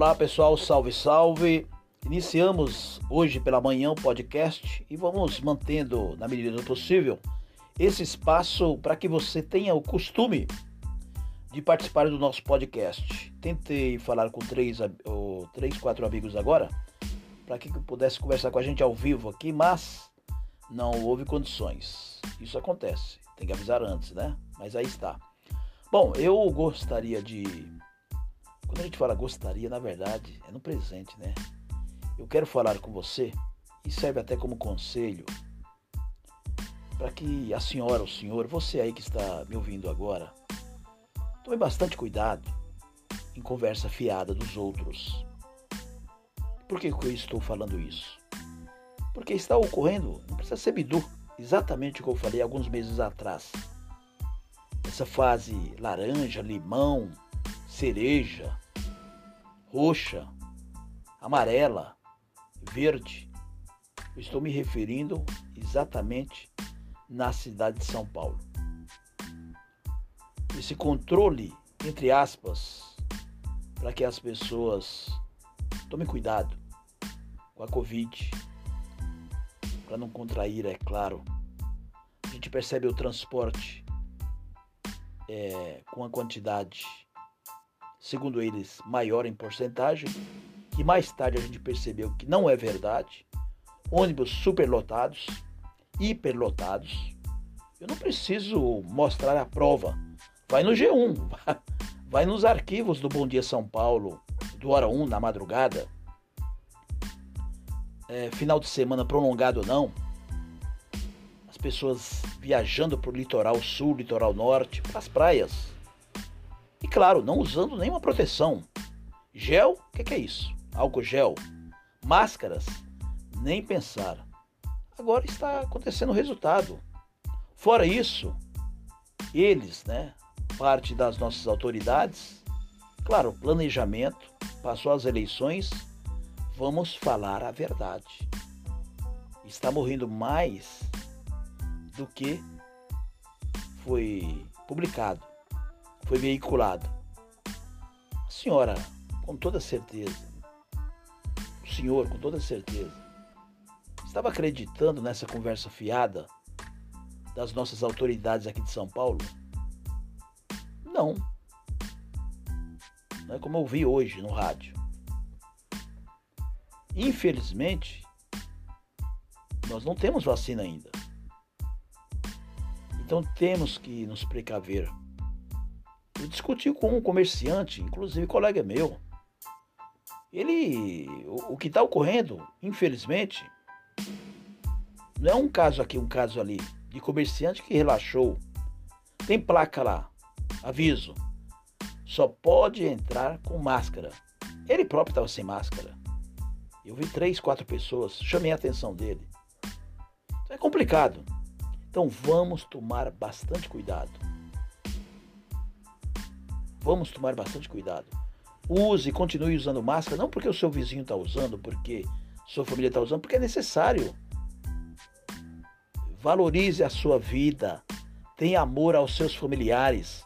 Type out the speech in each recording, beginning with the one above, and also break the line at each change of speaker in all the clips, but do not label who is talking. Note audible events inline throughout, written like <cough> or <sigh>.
Olá pessoal, salve, salve. Iniciamos hoje pela manhã o podcast e vamos mantendo, na medida do possível, esse espaço para que você tenha o costume de participar do nosso podcast. Tentei falar com três, ou, três quatro amigos agora, para que pudesse conversar com a gente ao vivo aqui, mas não houve condições. Isso acontece, tem que avisar antes, né? Mas aí está. Bom, eu gostaria de. Quando a gente fala gostaria, na verdade, é no presente, né? Eu quero falar com você e serve até como conselho para que a senhora, o senhor, você aí que está me ouvindo agora, tome bastante cuidado em conversa fiada dos outros. Por que, eu estou falando isso? Porque está ocorrendo, não precisa ser bidu, exatamente o que eu falei alguns meses atrás essa fase laranja, limão, cereja, roxa, amarela, verde. Eu estou me referindo exatamente na cidade de São Paulo. Esse controle, entre aspas, para que as pessoas tomem cuidado com a Covid, para não contrair, é claro. A gente percebe o transporte é, com a quantidade, segundo eles, maior em porcentagem, que mais tarde a gente percebeu que não é verdade. Ônibus superlotados, hiperlotados. Eu não preciso mostrar a prova. Vai no G1, <laughs> vai nos arquivos do Bom Dia São Paulo, do Hora 1 na madrugada. É, final de semana prolongado ou não, pessoas viajando para o litoral sul, litoral norte, para as praias. E claro, não usando nenhuma proteção. Gel, o que, que é isso? Álcool gel. Máscaras, nem pensar. Agora está acontecendo o resultado. Fora isso, eles, né, parte das nossas autoridades, claro, planejamento, passou as eleições, vamos falar a verdade. Está morrendo mais do que foi publicado, foi veiculado. A senhora, com toda certeza, o senhor, com toda certeza, estava acreditando nessa conversa fiada das nossas autoridades aqui de São Paulo? Não. Não é como eu vi hoje no rádio. Infelizmente, nós não temos vacina ainda. Então temos que nos precaver. Eu discuti com um comerciante, inclusive colega meu. Ele, o, o que está ocorrendo, infelizmente, não é um caso aqui, um caso ali, de comerciante que relaxou. Tem placa lá, aviso, só pode entrar com máscara. Ele próprio estava sem máscara. Eu vi três, quatro pessoas, chamei a atenção dele. Então é complicado. Então vamos tomar bastante cuidado. Vamos tomar bastante cuidado. Use continue usando máscara, não porque o seu vizinho está usando, porque sua família está usando, porque é necessário. Valorize a sua vida. Tenha amor aos seus familiares.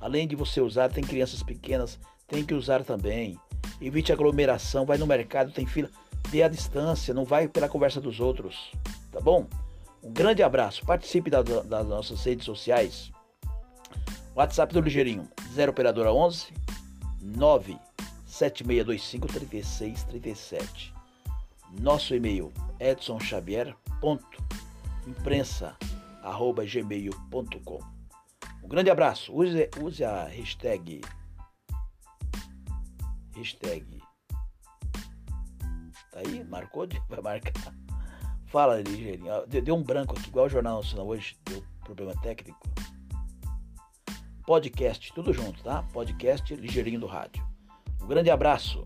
Além de você usar, tem crianças pequenas, tem que usar também. Evite aglomeração, vai no mercado, tem fila. Dê a distância, não vai pela conversa dos outros. Tá bom? Um grande abraço. Participe da, das nossas redes sociais. WhatsApp do Ligeirinho 0 operadora 11 97625 3637. Nosso e-mail edsonxavier.imprensa@gmail.com. Um grande abraço. Use, use a hashtag hashtag Tá aí? Marcou? Vai marcar. Fala, Ligeirinho. Deu um branco aqui, igual o Jornal Nacional hoje, deu problema técnico. Podcast, tudo junto, tá? Podcast Ligeirinho do Rádio. Um grande abraço.